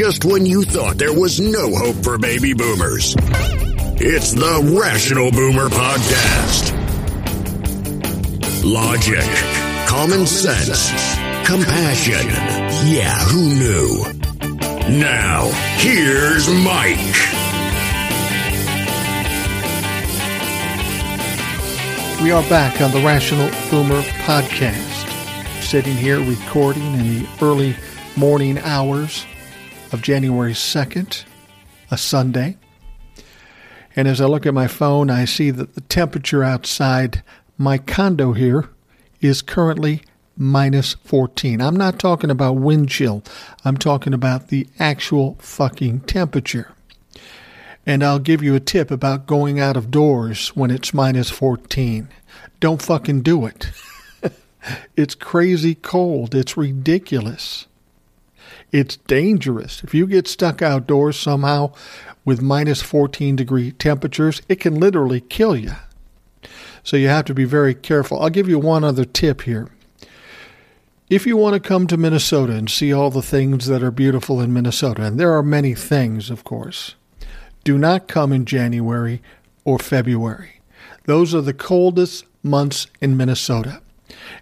just when you thought there was no hope for baby boomers. It's the Rational Boomer Podcast. Logic, common sense, compassion. Yeah, who knew? Now, here's Mike. We are back on the Rational Boomer podcast. Sitting here recording in the early morning hours of January 2nd, a Sunday. And as I look at my phone, I see that the temperature outside my condo here is currently minus 14. I'm not talking about wind chill, I'm talking about the actual fucking temperature. And I'll give you a tip about going out of doors when it's minus 14. Don't fucking do it. it's crazy cold. It's ridiculous. It's dangerous. If you get stuck outdoors somehow with minus 14 degree temperatures, it can literally kill you. So you have to be very careful. I'll give you one other tip here. If you want to come to Minnesota and see all the things that are beautiful in Minnesota, and there are many things, of course, do not come in January or February. Those are the coldest months in Minnesota.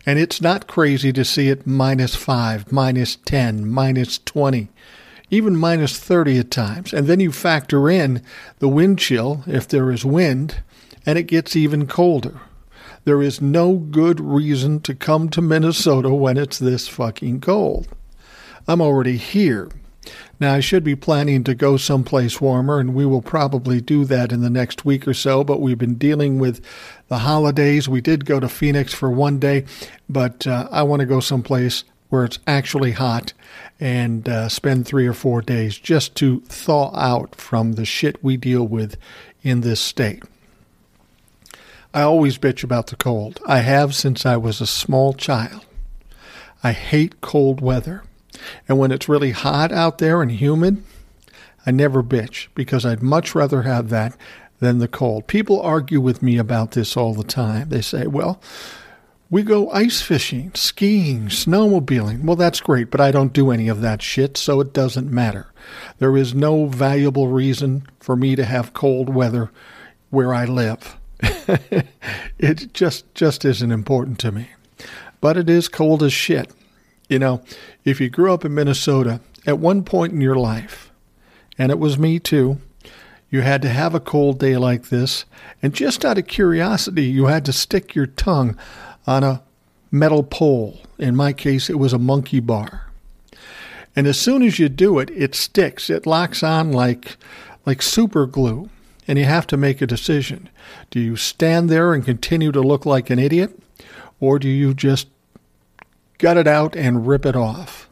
And it's not crazy to see it minus 5, minus 10, minus 20, even minus 30 at times. And then you factor in the wind chill if there is wind, and it gets even colder. There is no good reason to come to Minnesota when it's this fucking cold. I'm already here. Now, I should be planning to go someplace warmer, and we will probably do that in the next week or so, but we've been dealing with the holidays. We did go to Phoenix for one day, but uh, I want to go someplace where it's actually hot and uh, spend three or four days just to thaw out from the shit we deal with in this state. I always bitch about the cold. I have since I was a small child. I hate cold weather. And when it's really hot out there and humid, I never bitch because I'd much rather have that than the cold. People argue with me about this all the time. They say, well, we go ice fishing, skiing, snowmobiling. Well, that's great, but I don't do any of that shit, so it doesn't matter. There is no valuable reason for me to have cold weather where I live. it just just isn't important to me. But it is cold as shit. You know, if you grew up in Minnesota at one point in your life, and it was me too, you had to have a cold day like this, and just out of curiosity, you had to stick your tongue on a metal pole. In my case, it was a monkey bar. And as soon as you do it, it sticks. It locks on like like super glue. And you have to make a decision. Do you stand there and continue to look like an idiot? Or do you just gut it out and rip it off?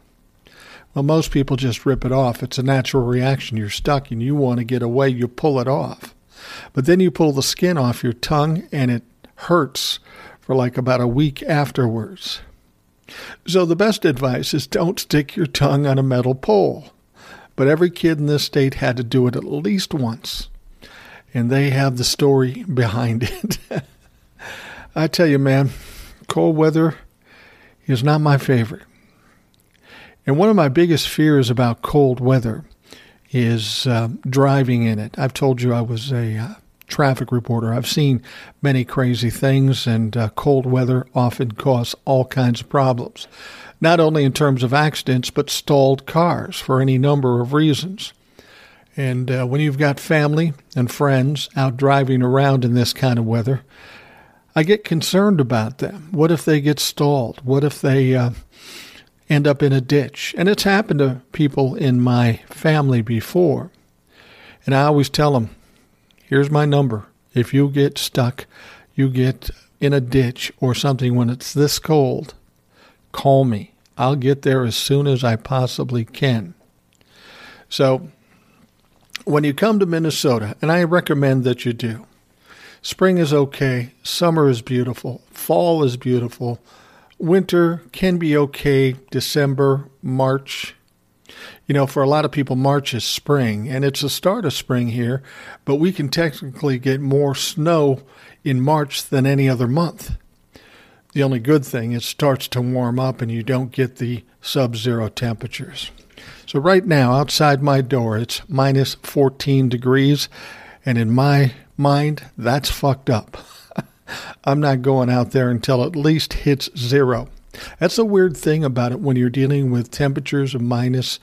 Well, most people just rip it off. It's a natural reaction. You're stuck and you want to get away, you pull it off. But then you pull the skin off your tongue and it hurts for like about a week afterwards. So the best advice is don't stick your tongue on a metal pole. But every kid in this state had to do it at least once. And they have the story behind it. I tell you, man, cold weather is not my favorite. And one of my biggest fears about cold weather is uh, driving in it. I've told you I was a uh, traffic reporter. I've seen many crazy things, and uh, cold weather often causes all kinds of problems, not only in terms of accidents, but stalled cars for any number of reasons. And uh, when you've got family and friends out driving around in this kind of weather, I get concerned about them. What if they get stalled? What if they uh, end up in a ditch. And it's happened to people in my family before. And I always tell them, here's my number. If you get stuck, you get in a ditch or something when it's this cold, call me. I'll get there as soon as I possibly can. So, when you come to Minnesota, and I recommend that you do, spring is okay, summer is beautiful, fall is beautiful, winter can be okay December, March. You know, for a lot of people, March is spring, and it's the start of spring here, but we can technically get more snow in March than any other month. The only good thing it starts to warm up and you don't get the sub zero temperatures. So, right now, outside my door, it's minus 14 degrees. And in my mind, that's fucked up. I'm not going out there until at least hits zero. That's a weird thing about it when you're dealing with temperatures of minus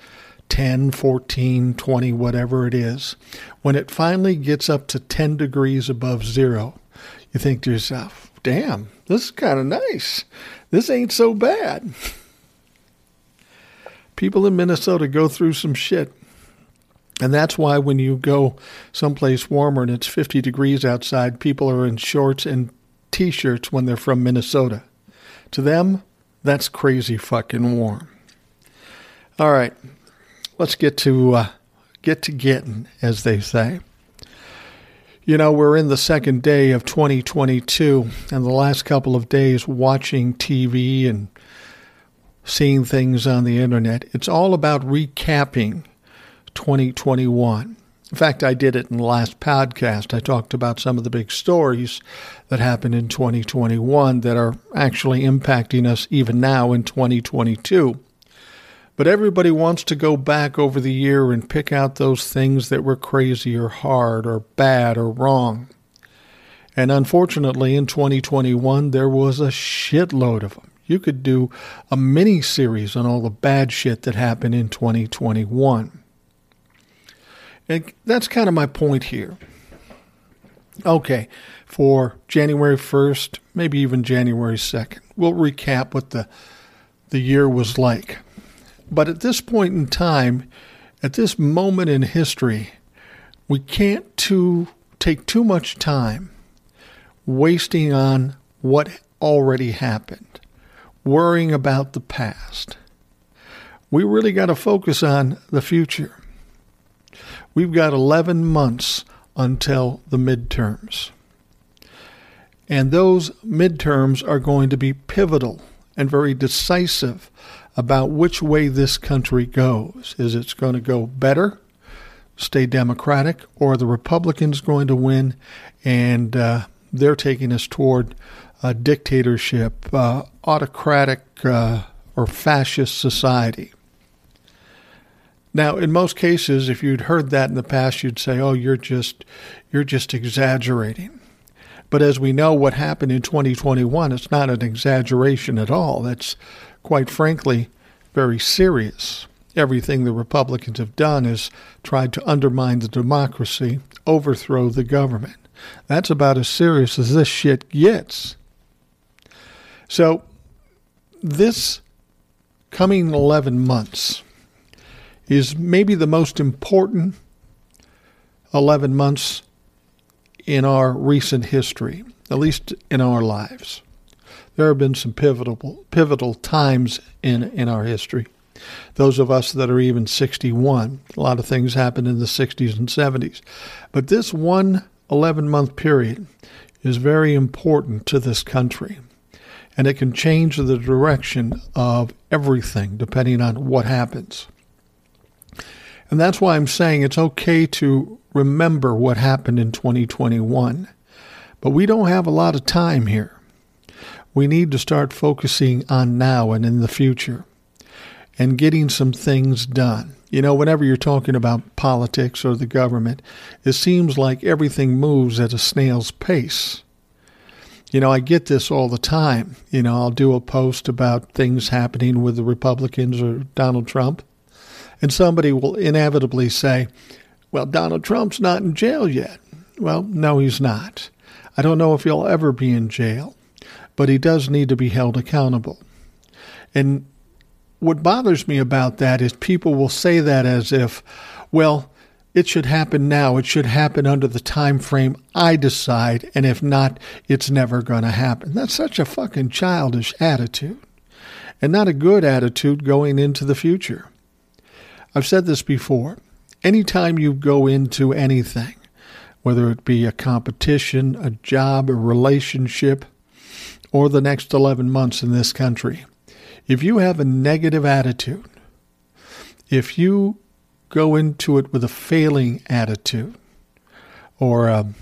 10, 14, 20, whatever it is. When it finally gets up to 10 degrees above zero, you think to yourself, damn, this is kind of nice. This ain't so bad. People in Minnesota go through some shit. And that's why when you go someplace warmer and it's 50 degrees outside, people are in shorts and t shirts when they're from Minnesota. To them, that's crazy fucking warm. All right, let's get to uh, get to getting, as they say. You know, we're in the second day of 2022, and the last couple of days watching TV and seeing things on the internet, it's all about recapping 2021. In fact, I did it in the last podcast. I talked about some of the big stories that happened in 2021 that are actually impacting us even now in 2022. But everybody wants to go back over the year and pick out those things that were crazy or hard or bad or wrong. And unfortunately, in 2021, there was a shitload of them. You could do a mini series on all the bad shit that happened in 2021. And that's kind of my point here. Okay, for January 1st, maybe even January 2nd, we'll recap what the, the year was like. But at this point in time, at this moment in history, we can't too, take too much time wasting on what already happened, worrying about the past. We really got to focus on the future. We've got 11 months until the midterms. And those midterms are going to be pivotal and very decisive about which way this country goes. Is it going to go better, stay Democratic, or the Republicans going to win and uh, they're taking us toward a dictatorship, uh, autocratic, uh, or fascist society? Now, in most cases, if you'd heard that in the past, you'd say, "Oh, you're just you're just exaggerating." But as we know what happened in 2021, it's not an exaggeration at all. That's quite frankly very serious. Everything the Republicans have done is tried to undermine the democracy, overthrow the government. That's about as serious as this shit gets. So, this coming 11 months is maybe the most important 11 months in our recent history, at least in our lives. There have been some pivotal pivotal times in, in our history. Those of us that are even 61, a lot of things happened in the 60s and 70s. But this one 11 month period is very important to this country. And it can change the direction of everything depending on what happens. And that's why I'm saying it's okay to remember what happened in 2021. But we don't have a lot of time here. We need to start focusing on now and in the future and getting some things done. You know, whenever you're talking about politics or the government, it seems like everything moves at a snail's pace. You know, I get this all the time. You know, I'll do a post about things happening with the Republicans or Donald Trump, and somebody will inevitably say, well, Donald Trump's not in jail yet. Well, no, he's not. I don't know if he'll ever be in jail, but he does need to be held accountable. And what bothers me about that is people will say that as if, well, it should happen now. It should happen under the time frame I decide, and if not, it's never going to happen. That's such a fucking childish attitude, and not a good attitude going into the future. I've said this before. Anytime you go into anything, whether it be a competition, a job, a relationship, or the next 11 months in this country, if you have a negative attitude, if you go into it with a failing attitude, or um,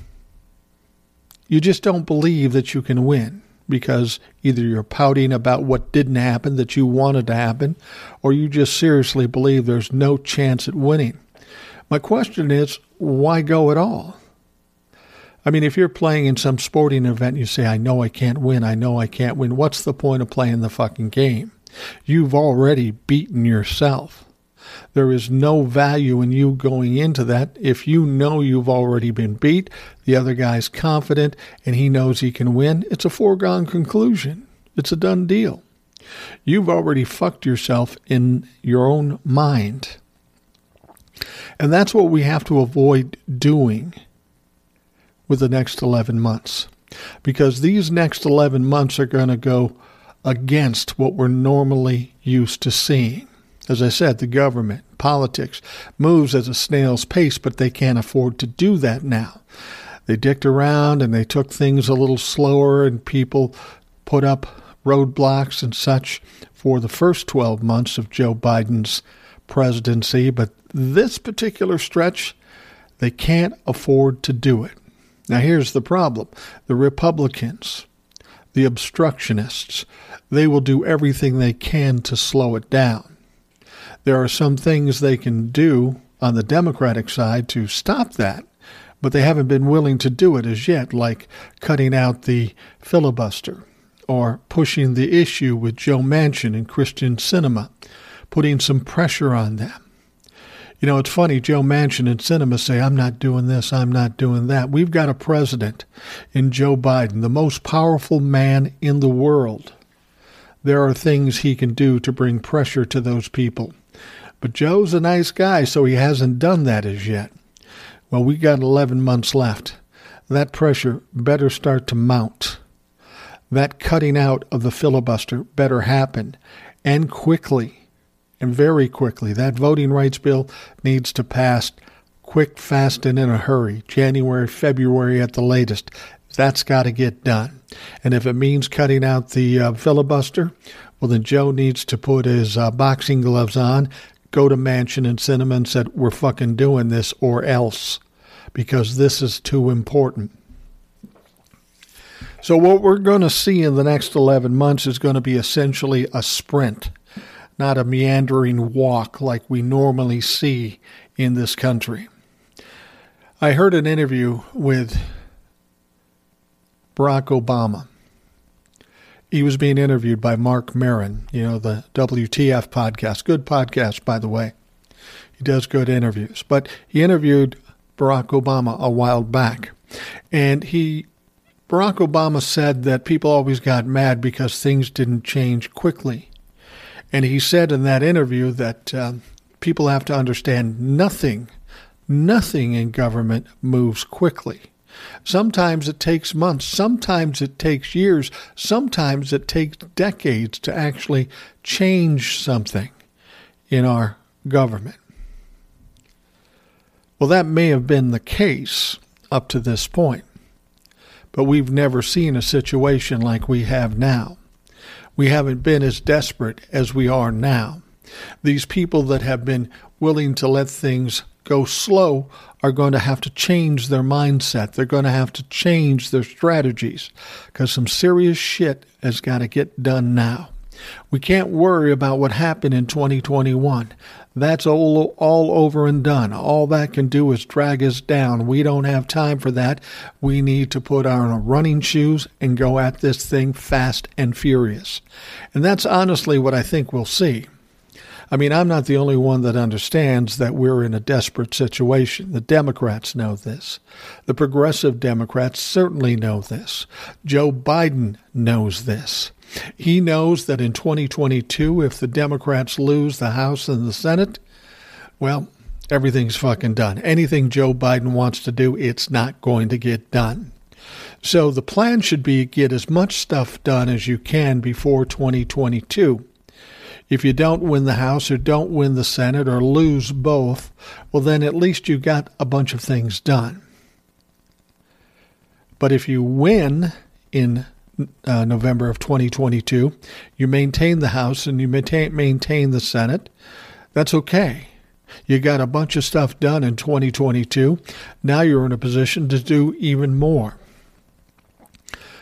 you just don't believe that you can win because either you're pouting about what didn't happen that you wanted to happen, or you just seriously believe there's no chance at winning. My question is, why go at all? I mean, if you're playing in some sporting event, you say, I know I can't win, I know I can't win. What's the point of playing the fucking game? You've already beaten yourself. There is no value in you going into that if you know you've already been beat, the other guy's confident, and he knows he can win. It's a foregone conclusion. It's a done deal. You've already fucked yourself in your own mind. And that's what we have to avoid doing with the next 11 months. Because these next 11 months are going to go against what we're normally used to seeing. As I said, the government, politics, moves at a snail's pace, but they can't afford to do that now. They dicked around and they took things a little slower, and people put up roadblocks and such for the first 12 months of Joe Biden's presidency. But this particular stretch, they can't afford to do it. Now, here's the problem the Republicans, the obstructionists, they will do everything they can to slow it down. There are some things they can do on the Democratic side to stop that, but they haven't been willing to do it as yet, like cutting out the filibuster or pushing the issue with Joe Manchin and Kyrsten Sinema, putting some pressure on them. You know, it's funny, Joe Manchin and Sinema say, I'm not doing this, I'm not doing that. We've got a president in Joe Biden, the most powerful man in the world. There are things he can do to bring pressure to those people. But Joe's a nice guy, so he hasn't done that as yet. Well, we got 11 months left. That pressure better start to mount. That cutting out of the filibuster better happen, and quickly and very quickly. That voting rights bill needs to pass quick, fast, and in a hurry. January, February at the latest. That's got to get done. And if it means cutting out the uh, filibuster, well, then Joe needs to put his uh, boxing gloves on, go to Manchin and and said, We're fucking doing this or else, because this is too important. So, what we're going to see in the next 11 months is going to be essentially a sprint not a meandering walk like we normally see in this country. I heard an interview with Barack Obama. He was being interviewed by Marc Maron, you know, the WTF podcast. Good podcast, by the way. He does good interviews. But he interviewed Barack Obama a while back. And he Barack Obama said that people always got mad because things didn't change quickly. And he said in that interview that uh, people have to understand nothing, nothing in government moves quickly. Sometimes it takes months, sometimes it takes years, sometimes it takes decades to actually change something in our government. Well, that may have been the case up to this point, but we've never seen a situation like we have now we haven't been as desperate as we are now. These people that have been willing to let things go slow are going to have to change their mindset. They're going to have to change their strategies because some serious shit has got to get done now. We can't worry about what happened in 2021. That's all, all over and done. All that can do is drag us down. We don't have time for that. We need to put on running shoes and go at this thing fast and furious. And that's honestly what I think we'll see. I mean, I'm not the only one that understands that we're in a desperate situation. The Democrats know this. The progressive Democrats certainly know this. Joe Biden knows this. He knows that in 2022, if the Democrats lose the House and the Senate, well, everything's fucking done. Anything Joe Biden wants to do, it's not going to get done. So the plan should be get as much stuff done as you can before 2022. If you don't win the House or don't win the Senate or lose both, well, then at least you got a bunch of things done. But if you win in uh, November of 2022, you maintain the House and you maintain, maintain the Senate, that's okay. You got a bunch of stuff done in 2022. Now you're in a position to do even more.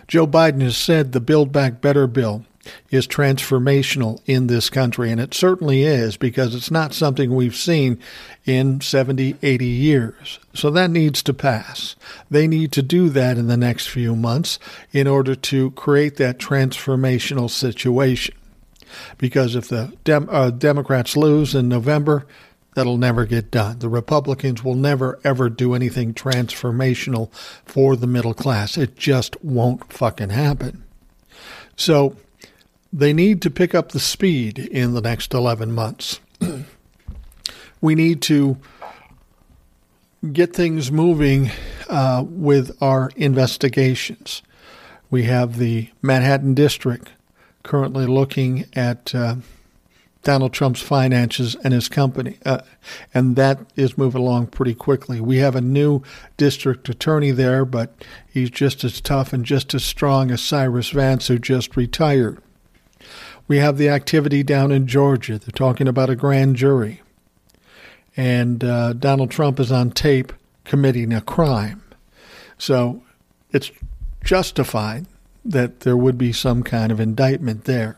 Joe Biden has said the Build Back Better bill is transformational in this country, and it certainly is because it's not something we've seen in 70, 80 years. So that needs to pass. They need to do that in the next few months in order to create that transformational situation. Because if the Dem- uh, Democrats lose in November, that'll never get done. The Republicans will never, ever do anything transformational for the middle class. It just won't fucking happen. So they need to pick up the speed in the next 11 months. we need to get things moving uh, with our investigations. We have the Manhattan District currently looking at uh, Donald Trump's finances and his company, uh, and that is moving along pretty quickly. We have a new district attorney there, but he's just as tough and just as strong as Cyrus Vance, who just retired. We have the activity down in Georgia. They're talking about a grand jury, and uh, Donald Trump is on tape committing a crime. So it's justified that there would be some kind of indictment there.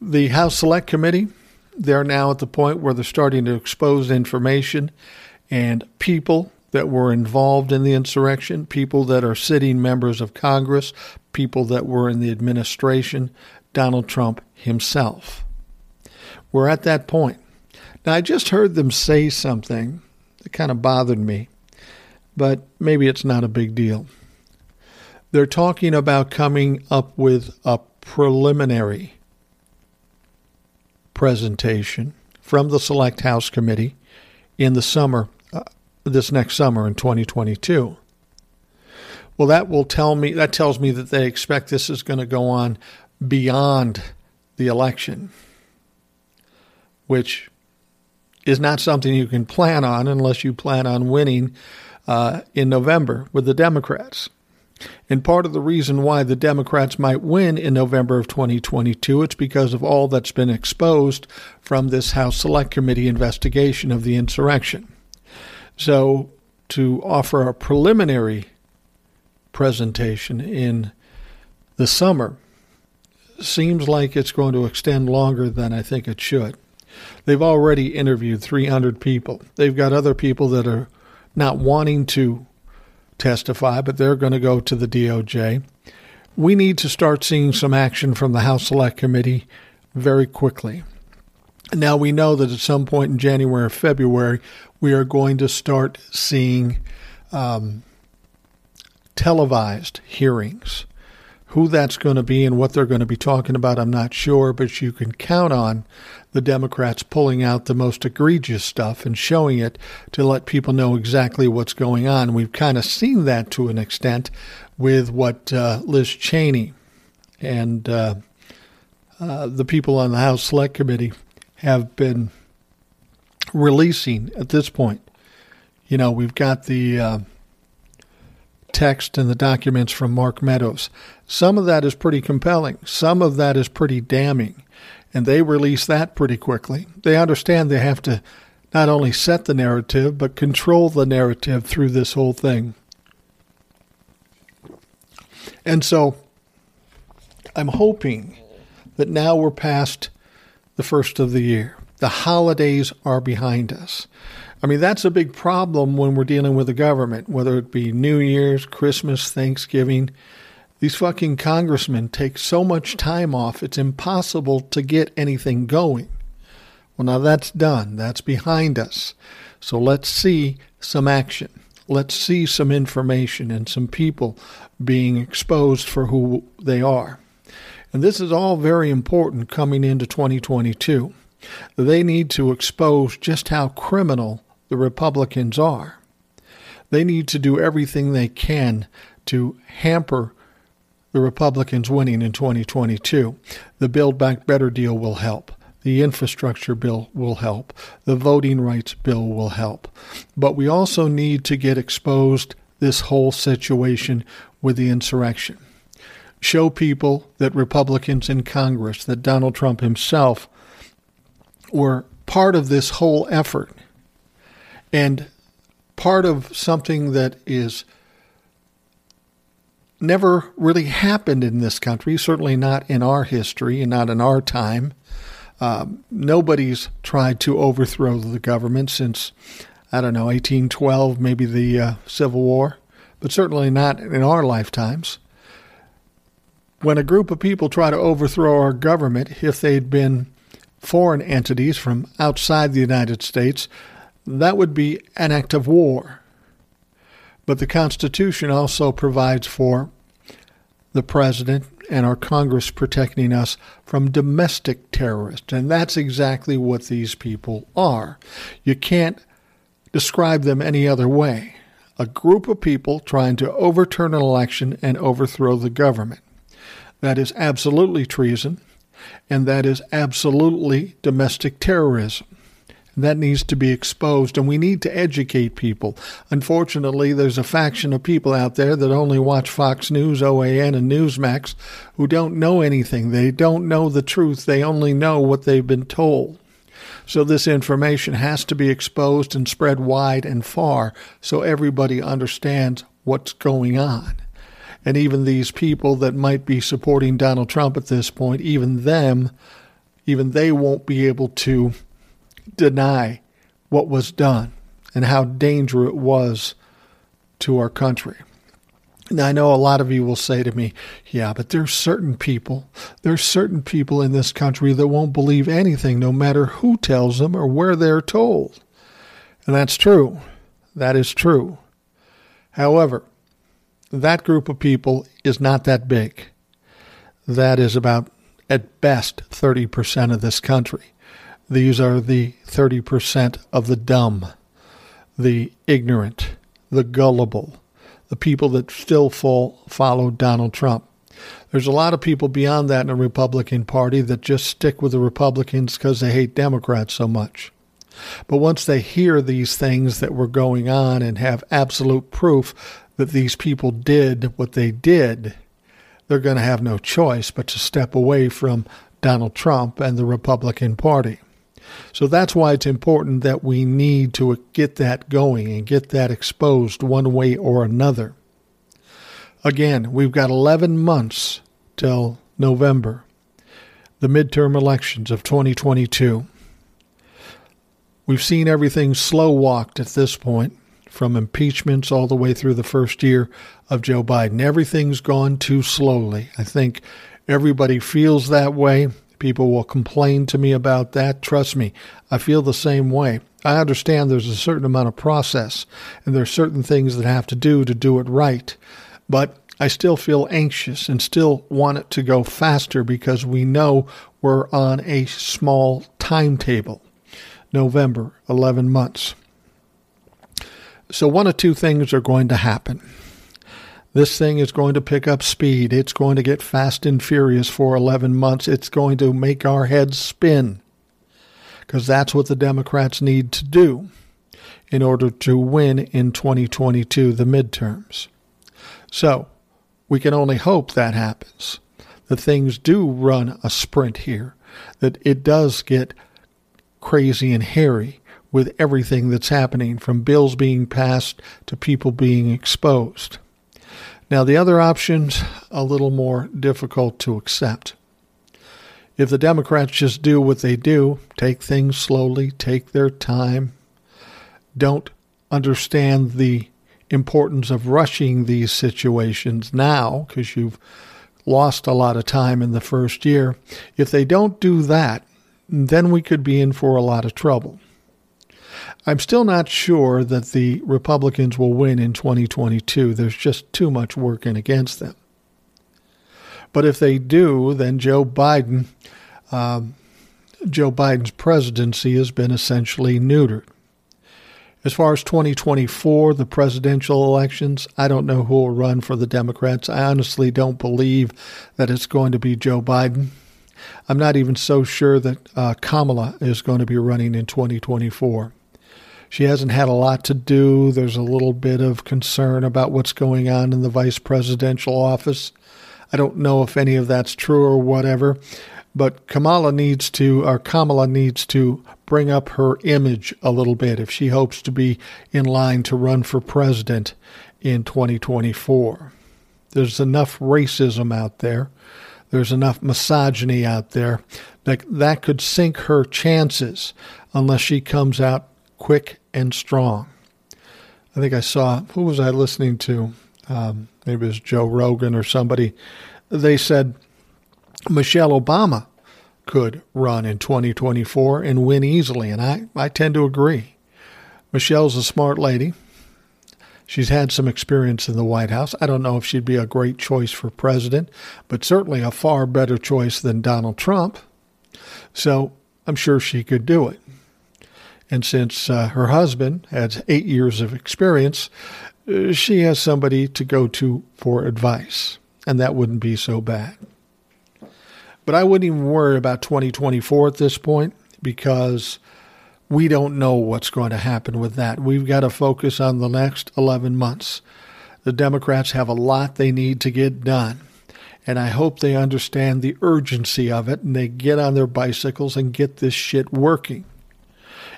The House Select Committee, they're now at the point where they're starting to expose information and people that were involved in the insurrection, people that are sitting members of Congress, people that were in the administration, Donald Trump himself. We're at that point. Now, I just heard them say something that kind of bothered me, but maybe it's not a big deal. They're talking about coming up with a preliminary presentation from the Select House Committee in the summer, uh, this next summer in 2022. Well, that will tell me, that tells me that they expect this is going to go on beyond the election, which is not something you can plan on unless you plan on winning uh, in November with the Democrats. And part of the reason why the Democrats might win in November of 2022, it's because of all that's been exposed from this House Select Committee investigation of the insurrection. So, to offer a preliminary presentation in the summer seems like it's going to extend longer than I think it should. They've already interviewed 300 people. They've got other people that are not wanting to testify, but they're going to go to the DOJ. We need to start seeing some action from the House Select Committee very quickly. Now, we know that at some point in January or February, we are going to start seeing um, televised hearings. Who that's going to be and what they're going to be talking about, I'm not sure, but you can count on the Democrats pulling out the most egregious stuff and showing it to let people know exactly what's going on. We've kind of seen that to an extent with what uh, Liz Cheney and uh, uh, the people on the House Select Committee have been releasing at this point. You know, we've got the uh, text and the documents from Mark Meadows. Some of that is pretty compelling, some of that is pretty damning and they release that pretty quickly. They understand they have to not only set the narrative, but control the narrative through this whole thing. And so I'm hoping that now we're past the first of the year. The holidays are behind us. I mean, that's a big problem when we're dealing with the government, whether it be New Year's, Christmas, Thanksgiving. These fucking congressmen take so much time off, it's impossible to get anything going. Well, now that's done. That's behind us. So let's see some action. Let's see some information and some people being exposed for who they are. And this is all very important coming into 2022. They need to expose just how criminal the Republicans are. They need to do everything they can to hamper the Republicans winning in 2022. The Build Back Better deal will help. The infrastructure bill will help. The voting rights bill will help. But we also need to get exposed this whole situation with the insurrection. Show people that Republicans in Congress, that Donald Trump himself, were part of this whole effort and part of something that is never really happened in this country, certainly not in our history and not in our time. Um, nobody's tried to overthrow the government since, I don't know, 1812, maybe the uh, Civil War, but certainly not in our lifetimes. When a group of people try to overthrow our government, if they'd been foreign entities from outside the United States, that would be an act of war. But the Constitution also provides for the President and our Congress protecting us from domestic terrorists. And that's exactly what these people are. You can't describe them any other way. A group of people trying to overturn an election and overthrow the government. That is absolutely treason, and that is absolutely domestic terrorism. That needs to be exposed, and we need to educate people. Unfortunately, there's a faction of people out there that only watch Fox News, OAN, and Newsmax who don't know anything. They don't know the truth, they only know what they've been told. So, this information has to be exposed and spread wide and far so everybody understands what's going on. And even these people that might be supporting Donald Trump at this point, even them, even they won't be able to deny what was done and how dangerous it was to our country. Now, I know a lot of you will say to me, yeah, but there's certain people, there's certain people in this country that won't believe anything, no matter who tells them or where they're told. And that's true. That is true. However, that group of people is not that big. That is about, at best, 30% of this country. These are the 30% of the dumb, the ignorant, the gullible, the people that still fall, follow Donald Trump. There's a lot of people beyond that in the Republican Party that just stick with the Republicans because they hate Democrats so much. But once they hear these things that were going on and have absolute proof that these people did what they did, they're going to have no choice but to step away from Donald Trump and the Republican Party. So that's why it's important that we need to get that going and get that exposed one way or another. Again, we've got 11 months till November, the midterm elections of 2022. We've seen everything slow walked at this point, from impeachments all the way through the first year of Joe Biden. Everything's gone too slowly. I think everybody feels that way. People will complain to me about that. Trust me, I feel the same way. I understand there's a certain amount of process and there are certain things that have to do to do it right. But I still feel anxious and still want it to go faster because we know we're on a small timetable. November, 11 months. So, one of two things are going to happen. This thing is going to pick up speed. It's going to get fast and furious for 11 months. It's going to make our heads spin because that's what the Democrats need to do in order to win in 2022, the midterms. So we can only hope that happens, that things do run a sprint here, that it does get crazy and hairy with everything that's happening from bills being passed to people being exposed. Now, the other option's a little more difficult to accept. If the Democrats just do what they do, take things slowly, take their time, don't understand the importance of rushing these situations now because you've lost a lot of time in the first year. If they don't do that, then we could be in for a lot of trouble. I'm still not sure that the Republicans will win in 2022. There's just too much working against them. But if they do, then Joe Biden, um, Joe Biden's presidency has been essentially neutered. As far as 2024, the presidential elections, I don't know who will run for the Democrats. I honestly don't believe that it's going to be Joe Biden. I'm not even so sure that uh, Kamala is going to be running in 2024. She hasn't had a lot to do. There's a little bit of concern about what's going on in the vice presidential office. I don't know if any of that's true or whatever, but Kamala needs to, or Kamala needs to bring up her image a little bit if she hopes to be in line to run for president in 2024. There's enough racism out there. There's enough misogyny out there that that could sink her chances unless she comes out quick and strong. I think I saw, who was I listening to? Um, maybe it was Joe Rogan or somebody. They said Michelle Obama could run in 2024 and win easily. And I, I tend to agree. Michelle's a smart lady. She's had some experience in the White House. I don't know if she'd be a great choice for president, but certainly a far better choice than Donald Trump. So I'm sure she could do it. And since uh, her husband has eight years of experience, uh, she has somebody to go to for advice, and that wouldn't be so bad. But I wouldn't even worry about 2024 at this point because we don't know what's going to happen with that. We've got to focus on the next 11 months. The Democrats have a lot they need to get done. And I hope they understand the urgency of it and they get on their bicycles and get this shit working.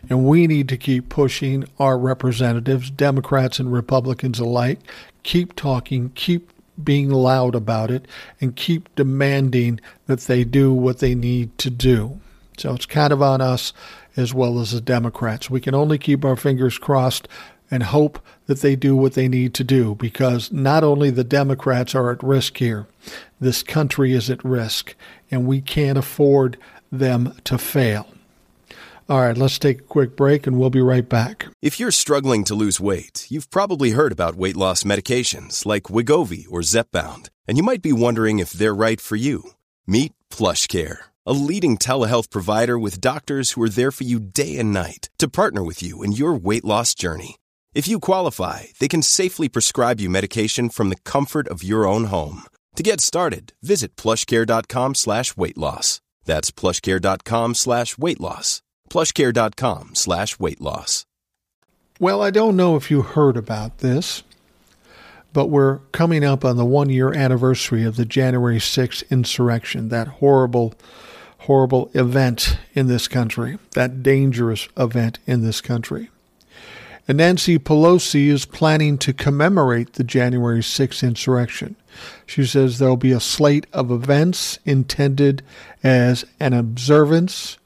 And we need to keep pushing our representatives, Democrats and Republicans alike, keep talking, keep being loud about it and keep demanding that they do what they need to do. So it's kind of on us as well as the Democrats. We can only keep our fingers crossed and hope that they do what they need to do because not only the Democrats are at risk here, this country is at risk, and we can't afford them to fail. All right, let's take a quick break and we'll be right back. If you're struggling to lose weight, you've probably heard about weight loss medications like Wegovy or Zepbound, and you might be wondering if they're right for you. Meet PlushCare, a leading telehealth provider with doctors who are there for you day and night to partner with you in your weight loss journey. If you qualify, they can safely prescribe you medication from the comfort of your own home. To get started, visit plushcare.com slash weight loss. That's plushcare.com slash weight loss plushcare.com slash weight loss. Well, I don't know if you heard about this, but we're coming up on the one year anniversary of the January 6th insurrection, that horrible, horrible event in this country, that dangerous event in this country. And Nancy Pelosi is planning to commemorate the January 6th insurrection. She says there'll be a slate of events intended as an observance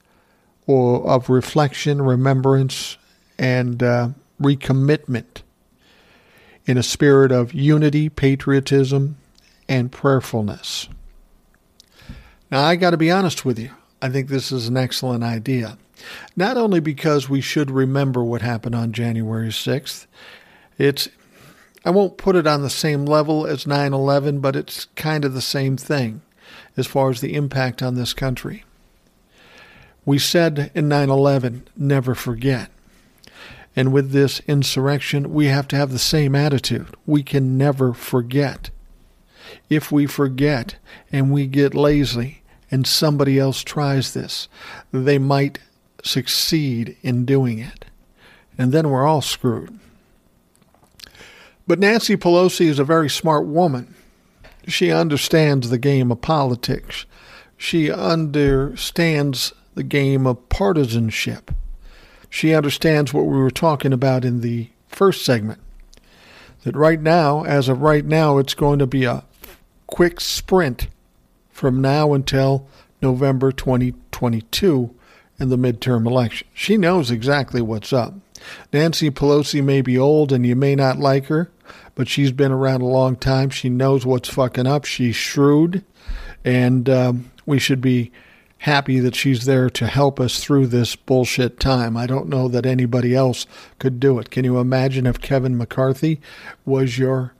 or of reflection, remembrance, and uh, recommitment in a spirit of unity, patriotism, and prayerfulness. Now, I got to be honest with you. I think this is an excellent idea. Not only because we should remember what happened on January 6th, it's I won't put it on the same level as 9/11, but it's kind of the same thing as far as the impact on this country. We said in 9 11, never forget. And with this insurrection, we have to have the same attitude. We can never forget. If we forget and we get lazy and somebody else tries this, they might succeed in doing it. And then we're all screwed. But Nancy Pelosi is a very smart woman. She understands the game of politics. She understands the game of partisanship. She understands what we were talking about in the first segment. That right now, as of right now, it's going to be a quick sprint from now until November 2022 and the midterm election. She knows exactly what's up. Nancy Pelosi may be old and you may not like her, but she's been around a long time. She knows what's fucking up. She's shrewd, and um, we should be happy that she's there to help us through this bullshit time. I don't know that anybody else could do it. Can you imagine if Kevin McCarthy was your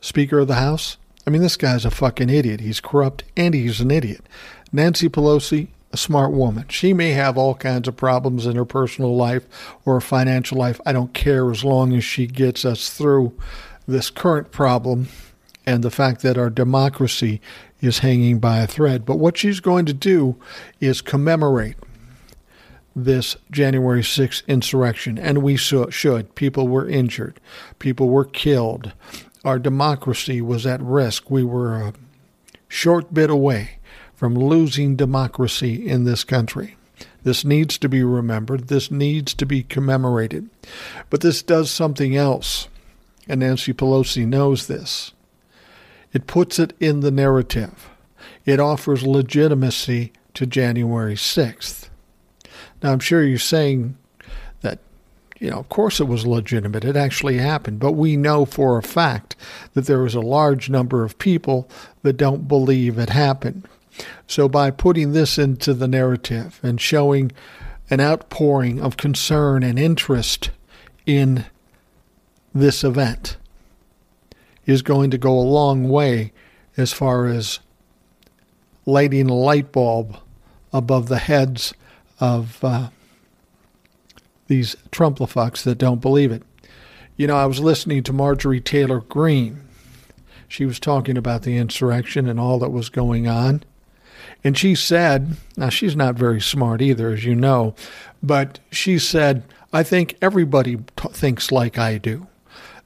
Speaker of the House? I mean, this guy's a fucking idiot. He's corrupt and he's an idiot. Nancy Pelosi, a smart woman. She may have all kinds of problems in her personal life or financial life. I don't care as long as she gets us through this current problem and the fact that our democracy is hanging by a thread. But what she's going to do is commemorate this January 6th insurrection, and we should. People were injured, people were killed. Our democracy was at risk. We were a short bit away from losing democracy in this country. This needs to be remembered. This needs to be commemorated. But this does something else, and Nancy Pelosi knows this. It puts it in the narrative. It offers legitimacy to January 6th. Now, I'm sure you're saying that, you know, of course it was legitimate. It actually happened. But we know for a fact that there is a large number of people that don't believe it happened. So, by putting this into the narrative and showing an outpouring of concern and interest in this event, is going to go a long way as far as lighting a light bulb above the heads of uh, these Trumplafucks that don't believe it. You know, I was listening to Marjorie Taylor Greene. She was talking about the insurrection and all that was going on. And she said, now she's not very smart either, as you know, but she said, I think everybody t- thinks like I do,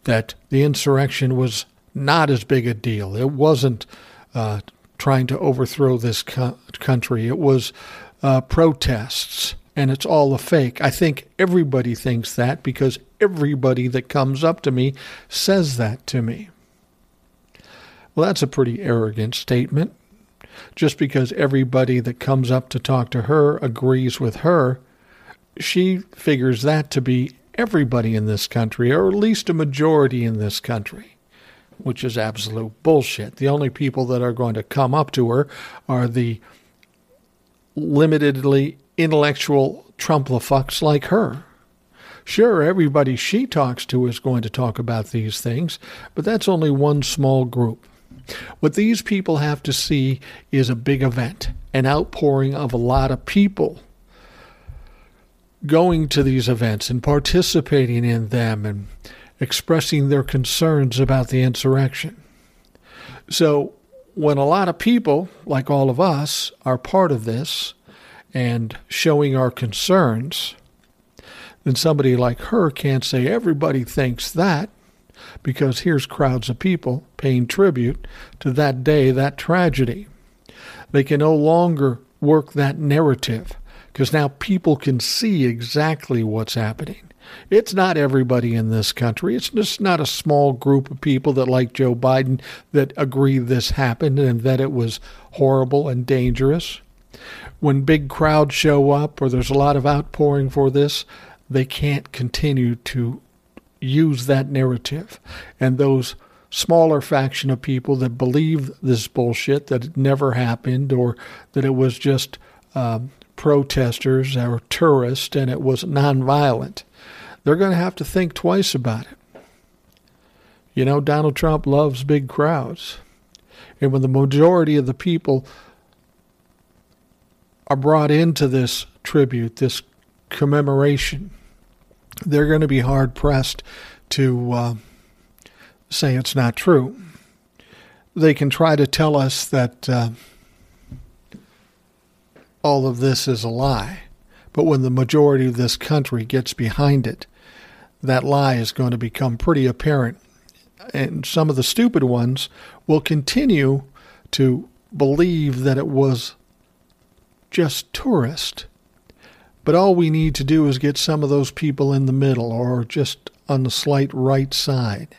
that the insurrection was not as big a deal. It wasn't uh, trying to overthrow this co- country, it was uh, protests, and it's all a fake. I think everybody thinks that because everybody that comes up to me says that to me. Well, that's a pretty arrogant statement. Just because everybody that comes up to talk to her agrees with her, she figures that to be everybody in this country, or at least a majority in this country, which is absolute bullshit. The only people that are going to come up to her are the limitedly intellectual Trumplafucks like her. Sure, everybody she talks to is going to talk about these things, but that's only one small group. What these people have to see is a big event, an outpouring of a lot of people going to these events and participating in them and expressing their concerns about the insurrection. So, when a lot of people, like all of us, are part of this and showing our concerns, then somebody like her can't say everybody thinks that because here's crowds of people paying tribute to that day, that tragedy. They can no longer work that narrative because now people can see exactly what's happening. It's not everybody in this country. It's just not a small group of people that, like Joe Biden, that agree this happened and that it was horrible and dangerous. When big crowds show up or there's a lot of outpouring for this, they can't continue to use that narrative. And those smaller faction of people that believe this bullshit that it never happened or that it was just um, protesters or tourists and it was nonviolent, they're going to have to think twice about it. You know, Donald Trump loves big crowds. And when the majority of the people are brought into this tribute, this commemoration, they're going to be hard pressed to uh, say it's not true. They can try to tell us that uh, all of this is a lie, but when the majority of this country gets behind it, that lie is going to become pretty apparent. And some of the stupid ones will continue to believe that it was just tourist but all we need to do is get some of those people in the middle or just on the slight right side.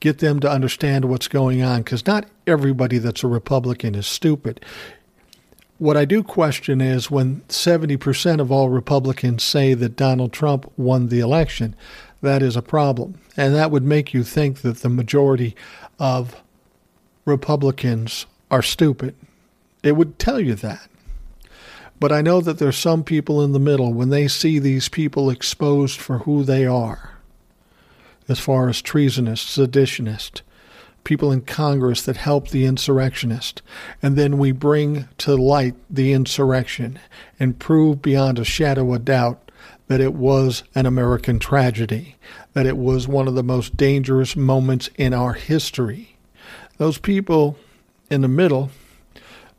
Get them to understand what's going on because not everybody that's a Republican is stupid. What I do question is when 70% of all Republicans say that Donald Trump won the election, that is a problem. And that would make you think that the majority of Republicans are stupid. It would tell you that. But I know that there's some people in the middle when they see these people exposed for who they are, as far as treasonists, seditionists, people in Congress that helped the insurrectionist, and then we bring to light the insurrection and prove beyond a shadow of doubt that it was an American tragedy, that it was one of the most dangerous moments in our history. Those people in the middle,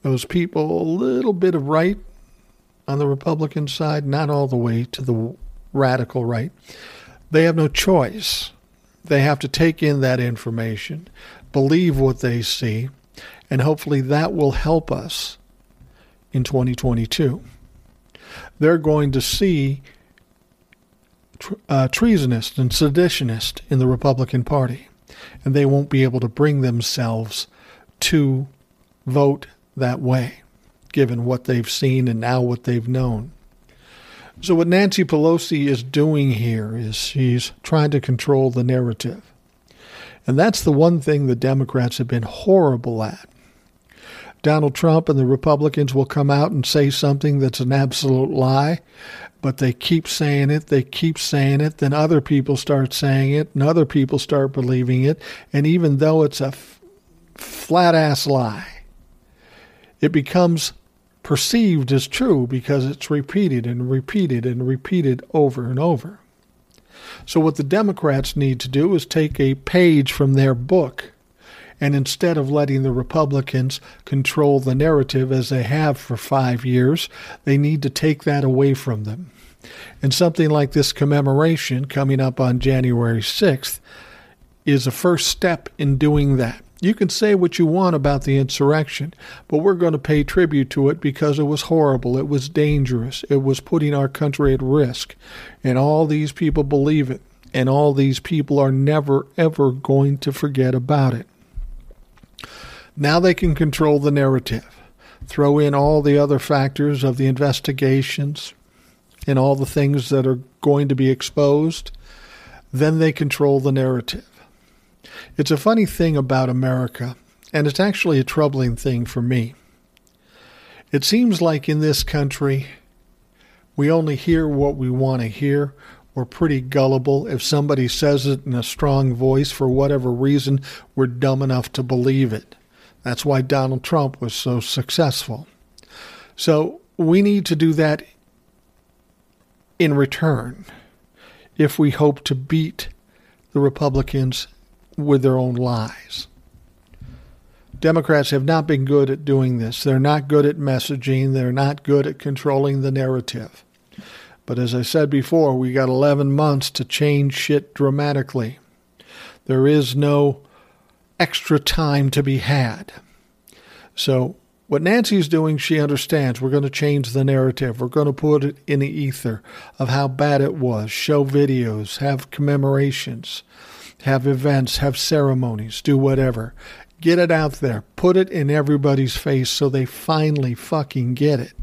those people a little bit of right on the Republican side, not all the way to the radical right. They have no choice. They have to take in that information, believe what they see, and hopefully that will help us in 2022. They're going to see uh, treasonist and seditionist in the Republican Party, and they won't be able to bring themselves to vote that way, given what they've seen and now what they've known. So, what Nancy Pelosi is doing here is she's trying to control the narrative. And that's the one thing the Democrats have been horrible at. Donald Trump and the Republicans will come out and say something that's an absolute lie, but they keep saying it, they keep saying it, then other people start saying it, and other people start believing it. And even though it's a f- flat ass lie, it becomes perceived as true because it's repeated and repeated and repeated over and over. So, what the Democrats need to do is take a page from their book and instead of letting the Republicans control the narrative as they have for five years, they need to take that away from them. And something like this commemoration coming up on January 6th is a first step in doing that. You can say what you want about the insurrection, but we're going to pay tribute to it because it was horrible, it was dangerous, it was putting our country at risk. And all these people believe it, and all these people are never, ever going to forget about it. Now they can control the narrative, throw in all the other factors of the investigations and all the things that are going to be exposed. Then they control the narrative. It's a funny thing about America, and it's actually a troubling thing for me. It seems like in this country, we only hear what we want to hear. We're pretty gullible. If somebody says it in a strong voice for whatever reason, we're dumb enough to believe it. That's why Donald Trump was so successful. So we need to do that in return if we hope to beat the Republicans with their own lies. Democrats have not been good at doing this. They're not good at messaging. They're not good at controlling the narrative. But as I said before, we got 11 months to change shit dramatically. There is no extra time to be had. So, what Nancy's doing, she understands. We're going to change the narrative. We're going to put it in the ether of how bad it was, show videos, have commemorations, have events, have ceremonies, do whatever. Get it out there. Put it in everybody's face so they finally fucking get it.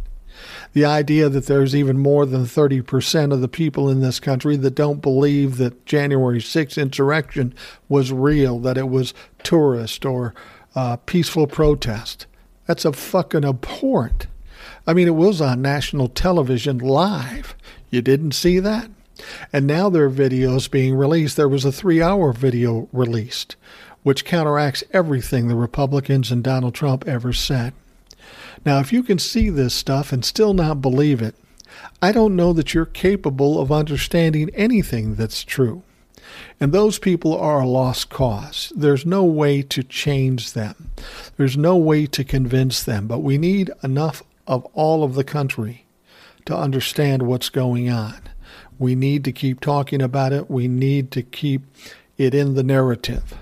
The idea that there's even more than 30% of the people in this country that don't believe that January 6th insurrection was real, that it was tourist or uh, peaceful protest. That's a fucking abhorrent. I mean, it was on national television live. You didn't see that? And now there are videos being released. There was a three hour video released, which counteracts everything the Republicans and Donald Trump ever said. Now, if you can see this stuff and still not believe it, I don't know that you're capable of understanding anything that's true. And those people are a lost cause. There's no way to change them. There's no way to convince them. But we need enough of all of the country to understand what's going on. We need to keep talking about it. We need to keep it in the narrative.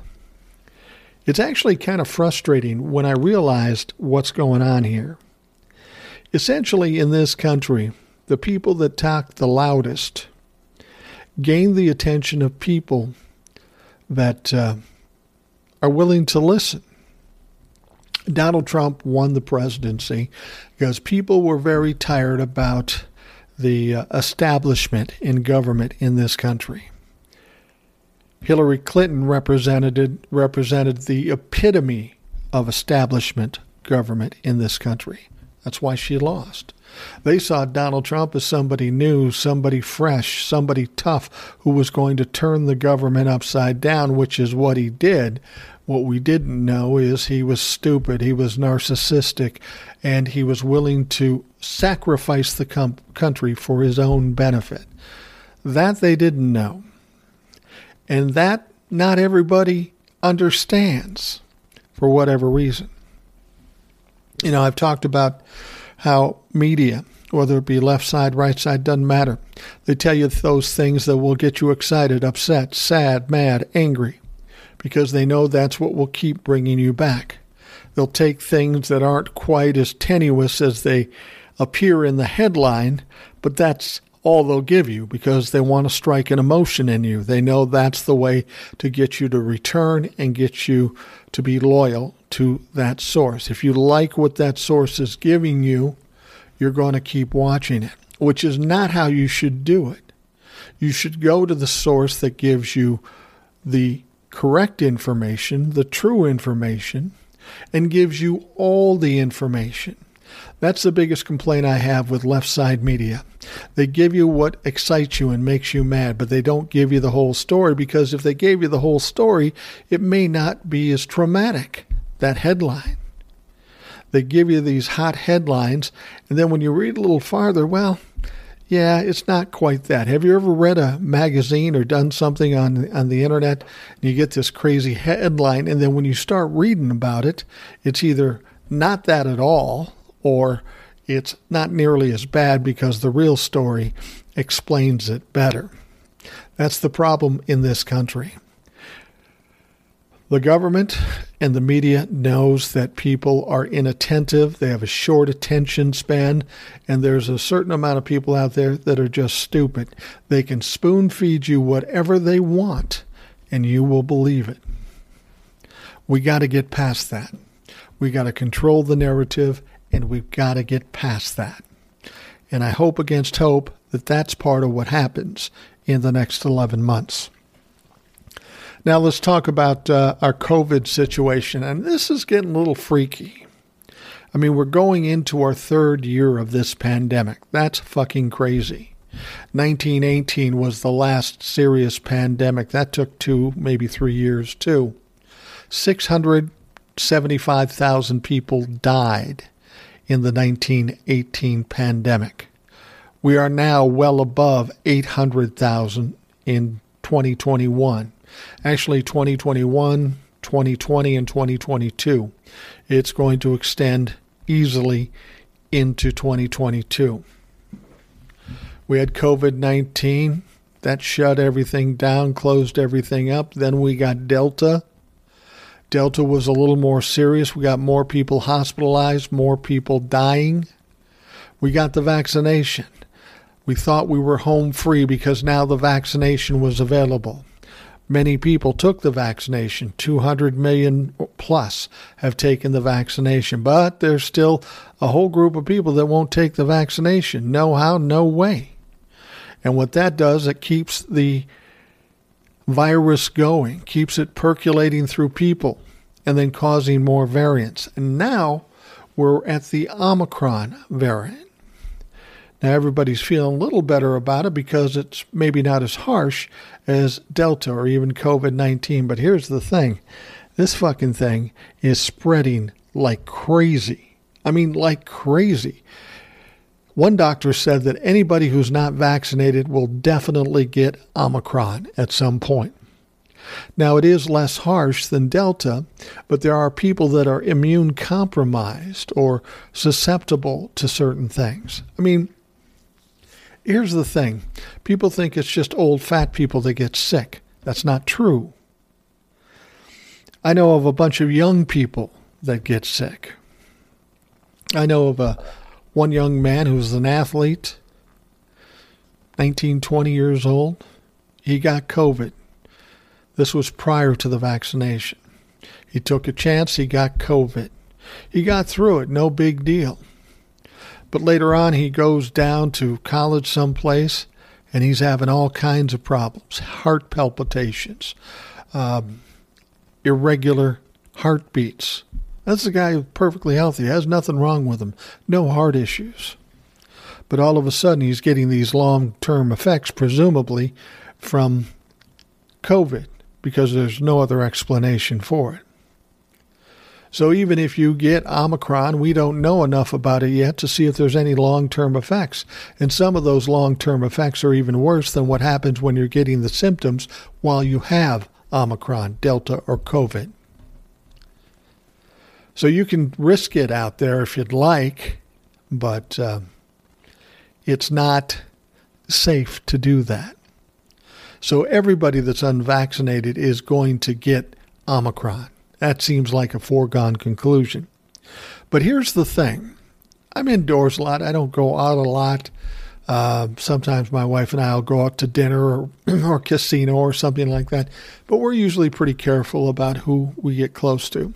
It's actually kind of frustrating when I realized what's going on here. Essentially, in this country, the people that talk the loudest gain the attention of people that uh, are willing to listen. Donald Trump won the presidency because people were very tired about the uh, establishment in government in this country. Hillary Clinton represented represented the epitome of establishment government in this country. That's why she lost. They saw Donald Trump as somebody new, somebody fresh, somebody tough who was going to turn the government upside down, which is what he did. What we didn't know is he was stupid, he was narcissistic, and he was willing to sacrifice the com- country for his own benefit. That they didn't know. And that not everybody understands for whatever reason. You know, I've talked about how media, whether it be left side, right side, doesn't matter. They tell you those things that will get you excited, upset, sad, mad, angry, because they know that's what will keep bringing you back. They'll take things that aren't quite as tenuous as they appear in the headline, but that's all they'll give you because they want to strike an emotion in you. They know that's the way to get you to return and get you to be loyal to that source. If you like what that source is giving you, you're going to keep watching it, which is not how you should do it. You should go to the source that gives you the correct information, the true information, and gives you all the information. That's the biggest complaint I have with left side media. They give you what excites you and makes you mad, but they don't give you the whole story because if they gave you the whole story, it may not be as traumatic, that headline. They give you these hot headlines, and then when you read a little farther, well, yeah, it's not quite that. Have you ever read a magazine or done something on on the internet and you get this crazy headline and then when you start reading about it, it's either not that at all or it's not nearly as bad because the real story explains it better. That's the problem in this country. The government and the media knows that people are inattentive, they have a short attention span, and there's a certain amount of people out there that are just stupid. They can spoon feed you whatever they want and you will believe it. We got to get past that. We got to control the narrative and we've got to get past that. And I hope against hope that that's part of what happens in the next 11 months. Now let's talk about uh, our COVID situation. And this is getting a little freaky. I mean, we're going into our third year of this pandemic. That's fucking crazy. 1918 was the last serious pandemic. That took two, maybe three years too. 675,000 people died in the 1918 pandemic. We are now well above 800,000 in 2021 actually 2021, 2020, and 2022. It's going to extend easily into 2022. We had COVID 19. That shut everything down, closed everything up. Then we got Delta. Delta was a little more serious. We got more people hospitalized, more people dying. We got the vaccination. We thought we were home free because now the vaccination was available. Many people took the vaccination. 200 million plus have taken the vaccination, but there's still a whole group of people that won't take the vaccination. No how, no way. And what that does, it keeps the virus going, keeps it percolating through people, and then causing more variants. And now we're at the Omicron variant. Now everybody's feeling a little better about it because it's maybe not as harsh as Delta or even COVID 19. But here's the thing this fucking thing is spreading like crazy. I mean, like crazy. One doctor said that anybody who's not vaccinated will definitely get Omicron at some point. Now, it is less harsh than Delta, but there are people that are immune compromised or susceptible to certain things. I mean, Here's the thing people think it's just old fat people that get sick. That's not true. I know of a bunch of young people that get sick. I know of a one young man who was an athlete, 19, 20 years old. He got COVID. This was prior to the vaccination. He took a chance, he got COVID. He got through it, no big deal. But later on, he goes down to college someplace and he's having all kinds of problems heart palpitations, um, irregular heartbeats. That's a guy who's perfectly healthy, has nothing wrong with him, no heart issues. But all of a sudden, he's getting these long term effects, presumably from COVID, because there's no other explanation for it. So even if you get Omicron, we don't know enough about it yet to see if there's any long term effects. And some of those long term effects are even worse than what happens when you're getting the symptoms while you have Omicron, Delta, or COVID. So you can risk it out there if you'd like, but uh, it's not safe to do that. So everybody that's unvaccinated is going to get Omicron. That seems like a foregone conclusion. But here's the thing I'm indoors a lot, I don't go out a lot. Uh, sometimes my wife and I will go out to dinner or, or casino or something like that, but we're usually pretty careful about who we get close to.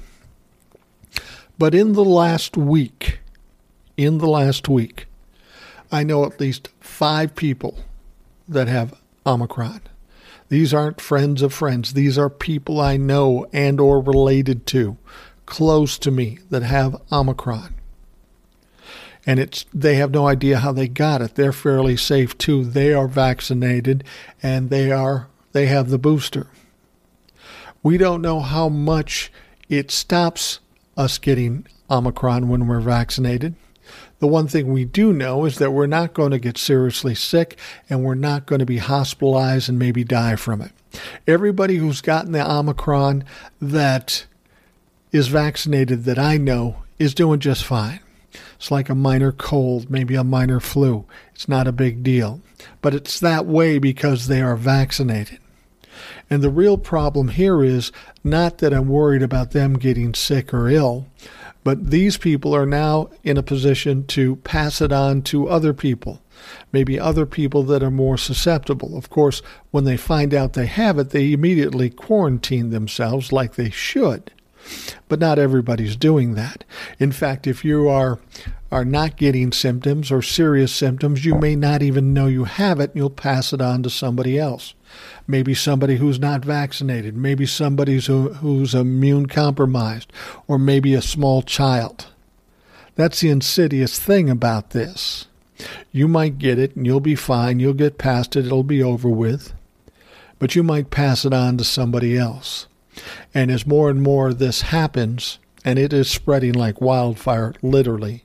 But in the last week, in the last week, I know at least five people that have Omicron. These aren't friends of friends. These are people I know and or related to, close to me that have Omicron. And it's they have no idea how they got it. They're fairly safe too. They are vaccinated and they are they have the booster. We don't know how much it stops us getting Omicron when we're vaccinated. The one thing we do know is that we're not going to get seriously sick and we're not going to be hospitalized and maybe die from it. Everybody who's gotten the Omicron that is vaccinated that I know is doing just fine. It's like a minor cold, maybe a minor flu. It's not a big deal. But it's that way because they are vaccinated. And the real problem here is not that I'm worried about them getting sick or ill, but these people are now in a position to pass it on to other people, maybe other people that are more susceptible. Of course, when they find out they have it, they immediately quarantine themselves like they should. But not everybody's doing that. In fact, if you are are not getting symptoms or serious symptoms, you may not even know you have it and you'll pass it on to somebody else maybe somebody who's not vaccinated, maybe somebody who, who's immune compromised, or maybe a small child. That's the insidious thing about this. You might get it and you'll be fine, you'll get past it, it'll be over with, but you might pass it on to somebody else. And as more and more of this happens, and it is spreading like wildfire, literally,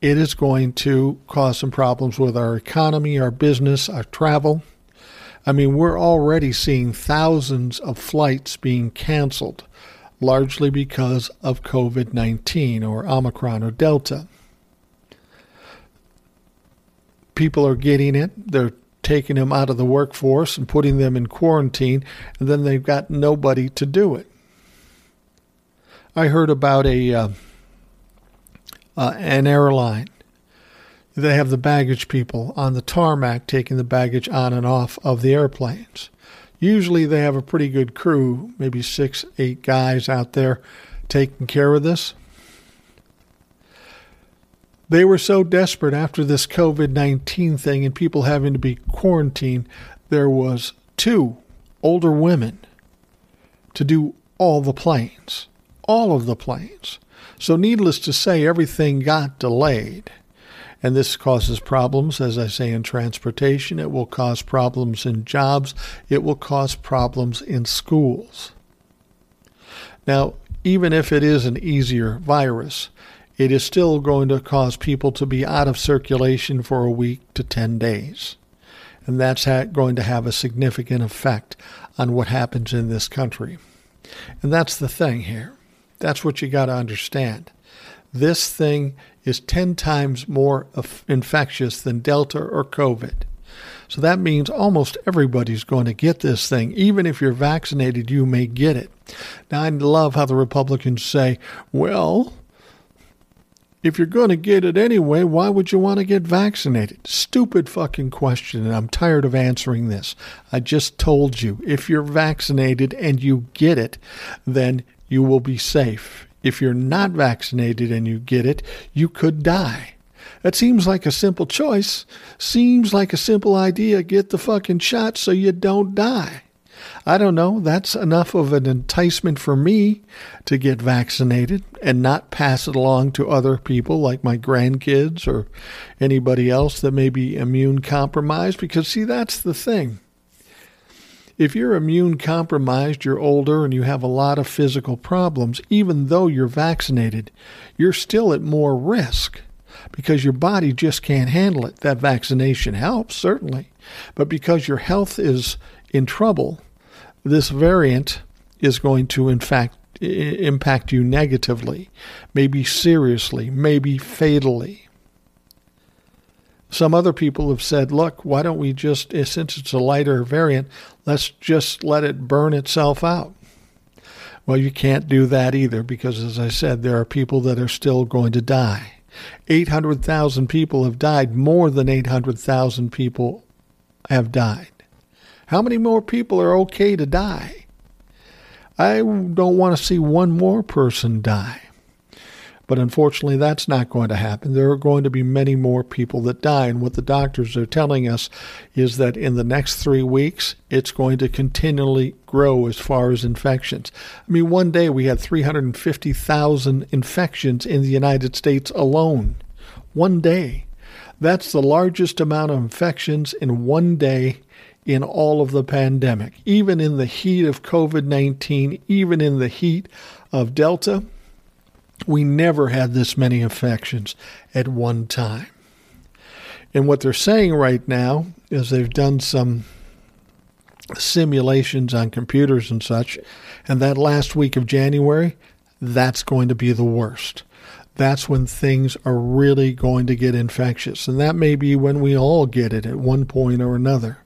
it is going to cause some problems with our economy, our business, our travel. I mean, we're already seeing thousands of flights being canceled, largely because of COVID 19 or Omicron or Delta. People are getting it, they're taking them out of the workforce and putting them in quarantine, and then they've got nobody to do it. I heard about a uh, uh, an airline they have the baggage people on the tarmac taking the baggage on and off of the airplanes. Usually they have a pretty good crew, maybe six, eight guys out there taking care of this. They were so desperate after this COVID 19 thing and people having to be quarantined, there was two older women to do all the planes, all of the planes. So needless to say, everything got delayed. And this causes problems, as I say, in transportation. It will cause problems in jobs. It will cause problems in schools. Now, even if it is an easier virus, it is still going to cause people to be out of circulation for a week to 10 days. And that's going to have a significant effect on what happens in this country. And that's the thing here. That's what you got to understand. This thing is 10 times more infectious than Delta or COVID. So that means almost everybody's going to get this thing. Even if you're vaccinated, you may get it. Now, I love how the Republicans say, well, if you're going to get it anyway, why would you want to get vaccinated? Stupid fucking question, and I'm tired of answering this. I just told you if you're vaccinated and you get it, then you will be safe if you're not vaccinated and you get it, you could die. That seems like a simple choice. Seems like a simple idea. Get the fucking shot so you don't die. I don't know. That's enough of an enticement for me to get vaccinated and not pass it along to other people like my grandkids or anybody else that may be immune compromised. Because, see, that's the thing. If you're immune compromised, you're older, and you have a lot of physical problems, even though you're vaccinated, you're still at more risk because your body just can't handle it. That vaccination helps, certainly, but because your health is in trouble, this variant is going to, in fact, impact you negatively, maybe seriously, maybe fatally. Some other people have said, look, why don't we just, eh, since it's a lighter variant, let's just let it burn itself out. Well, you can't do that either because, as I said, there are people that are still going to die. 800,000 people have died. More than 800,000 people have died. How many more people are okay to die? I don't want to see one more person die. But unfortunately, that's not going to happen. There are going to be many more people that die. And what the doctors are telling us is that in the next three weeks, it's going to continually grow as far as infections. I mean, one day we had 350,000 infections in the United States alone. One day. That's the largest amount of infections in one day in all of the pandemic. Even in the heat of COVID 19, even in the heat of Delta, we never had this many infections at one time. And what they're saying right now is they've done some simulations on computers and such, and that last week of January, that's going to be the worst. That's when things are really going to get infectious. And that may be when we all get it at one point or another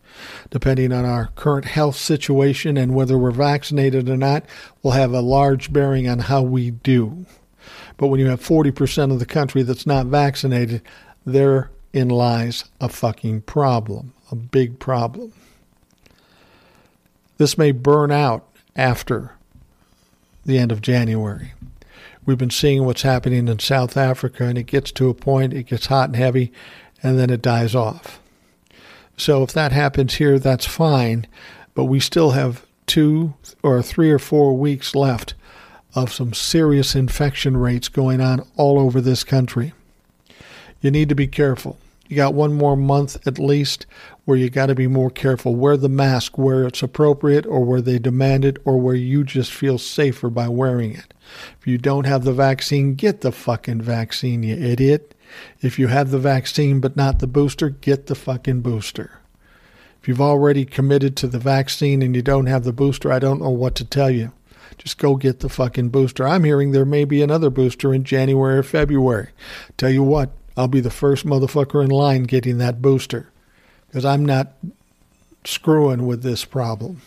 depending on our current health situation and whether we're vaccinated or not, will have a large bearing on how we do. But when you have 40% of the country that's not vaccinated, therein lies a fucking problem, a big problem. This may burn out after the end of January. We've been seeing what's happening in South Africa, and it gets to a point, it gets hot and heavy, and then it dies off. So if that happens here, that's fine. But we still have two or three or four weeks left of some serious infection rates going on all over this country. You need to be careful. You got one more month at least where you got to be more careful. Wear the mask where it's appropriate or where they demand it or where you just feel safer by wearing it. If you don't have the vaccine, get the fucking vaccine, you idiot. If you have the vaccine but not the booster, get the fucking booster. If you've already committed to the vaccine and you don't have the booster, I don't know what to tell you. Just go get the fucking booster. I'm hearing there may be another booster in January or February. Tell you what, I'll be the first motherfucker in line getting that booster because I'm not screwing with this problem.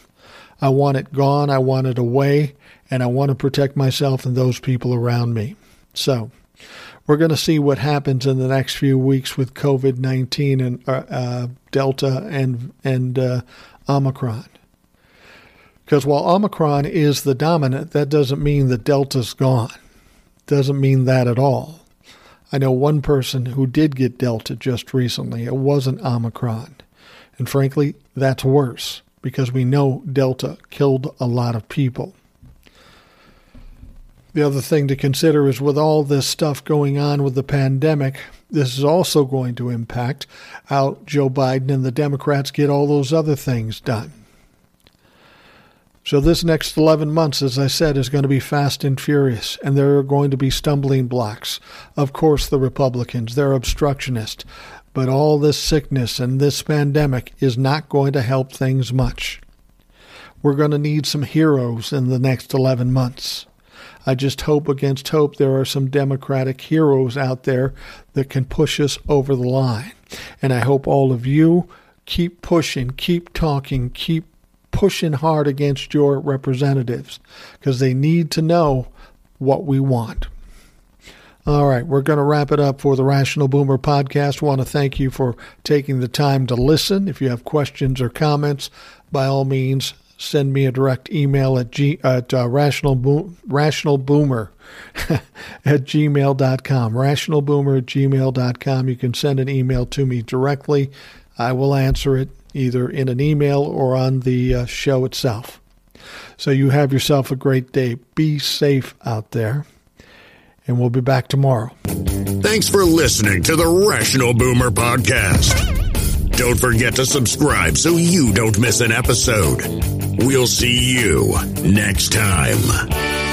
I want it gone, I want it away, and I want to protect myself and those people around me. So, we're going to see what happens in the next few weeks with COVID 19 and uh, uh, Delta and, and uh, Omicron. Because while Omicron is the dominant, that doesn't mean the Delta's gone. Doesn't mean that at all. I know one person who did get Delta just recently. It wasn't Omicron. And frankly, that's worse because we know Delta killed a lot of people. The other thing to consider is with all this stuff going on with the pandemic, this is also going to impact how Joe Biden and the Democrats get all those other things done. So, this next 11 months, as I said, is going to be fast and furious, and there are going to be stumbling blocks. Of course, the Republicans, they're obstructionist, but all this sickness and this pandemic is not going to help things much. We're going to need some heroes in the next 11 months. I just hope against hope there are some Democratic heroes out there that can push us over the line. And I hope all of you keep pushing, keep talking, keep pushing hard against your representatives because they need to know what we want. All right, we're going to wrap it up for the Rational Boomer podcast. I want to thank you for taking the time to listen. If you have questions or comments, by all means, send me a direct email at, g, at uh, rational, bo- rationalboomer at gmail.com. Rationalboomer at gmail.com. You can send an email to me directly. I will answer it either in an email or on the uh, show itself. So you have yourself a great day. Be safe out there. And we'll be back tomorrow. Thanks for listening to the Rational Boomer Podcast. Don't forget to subscribe so you don't miss an episode. We'll see you next time.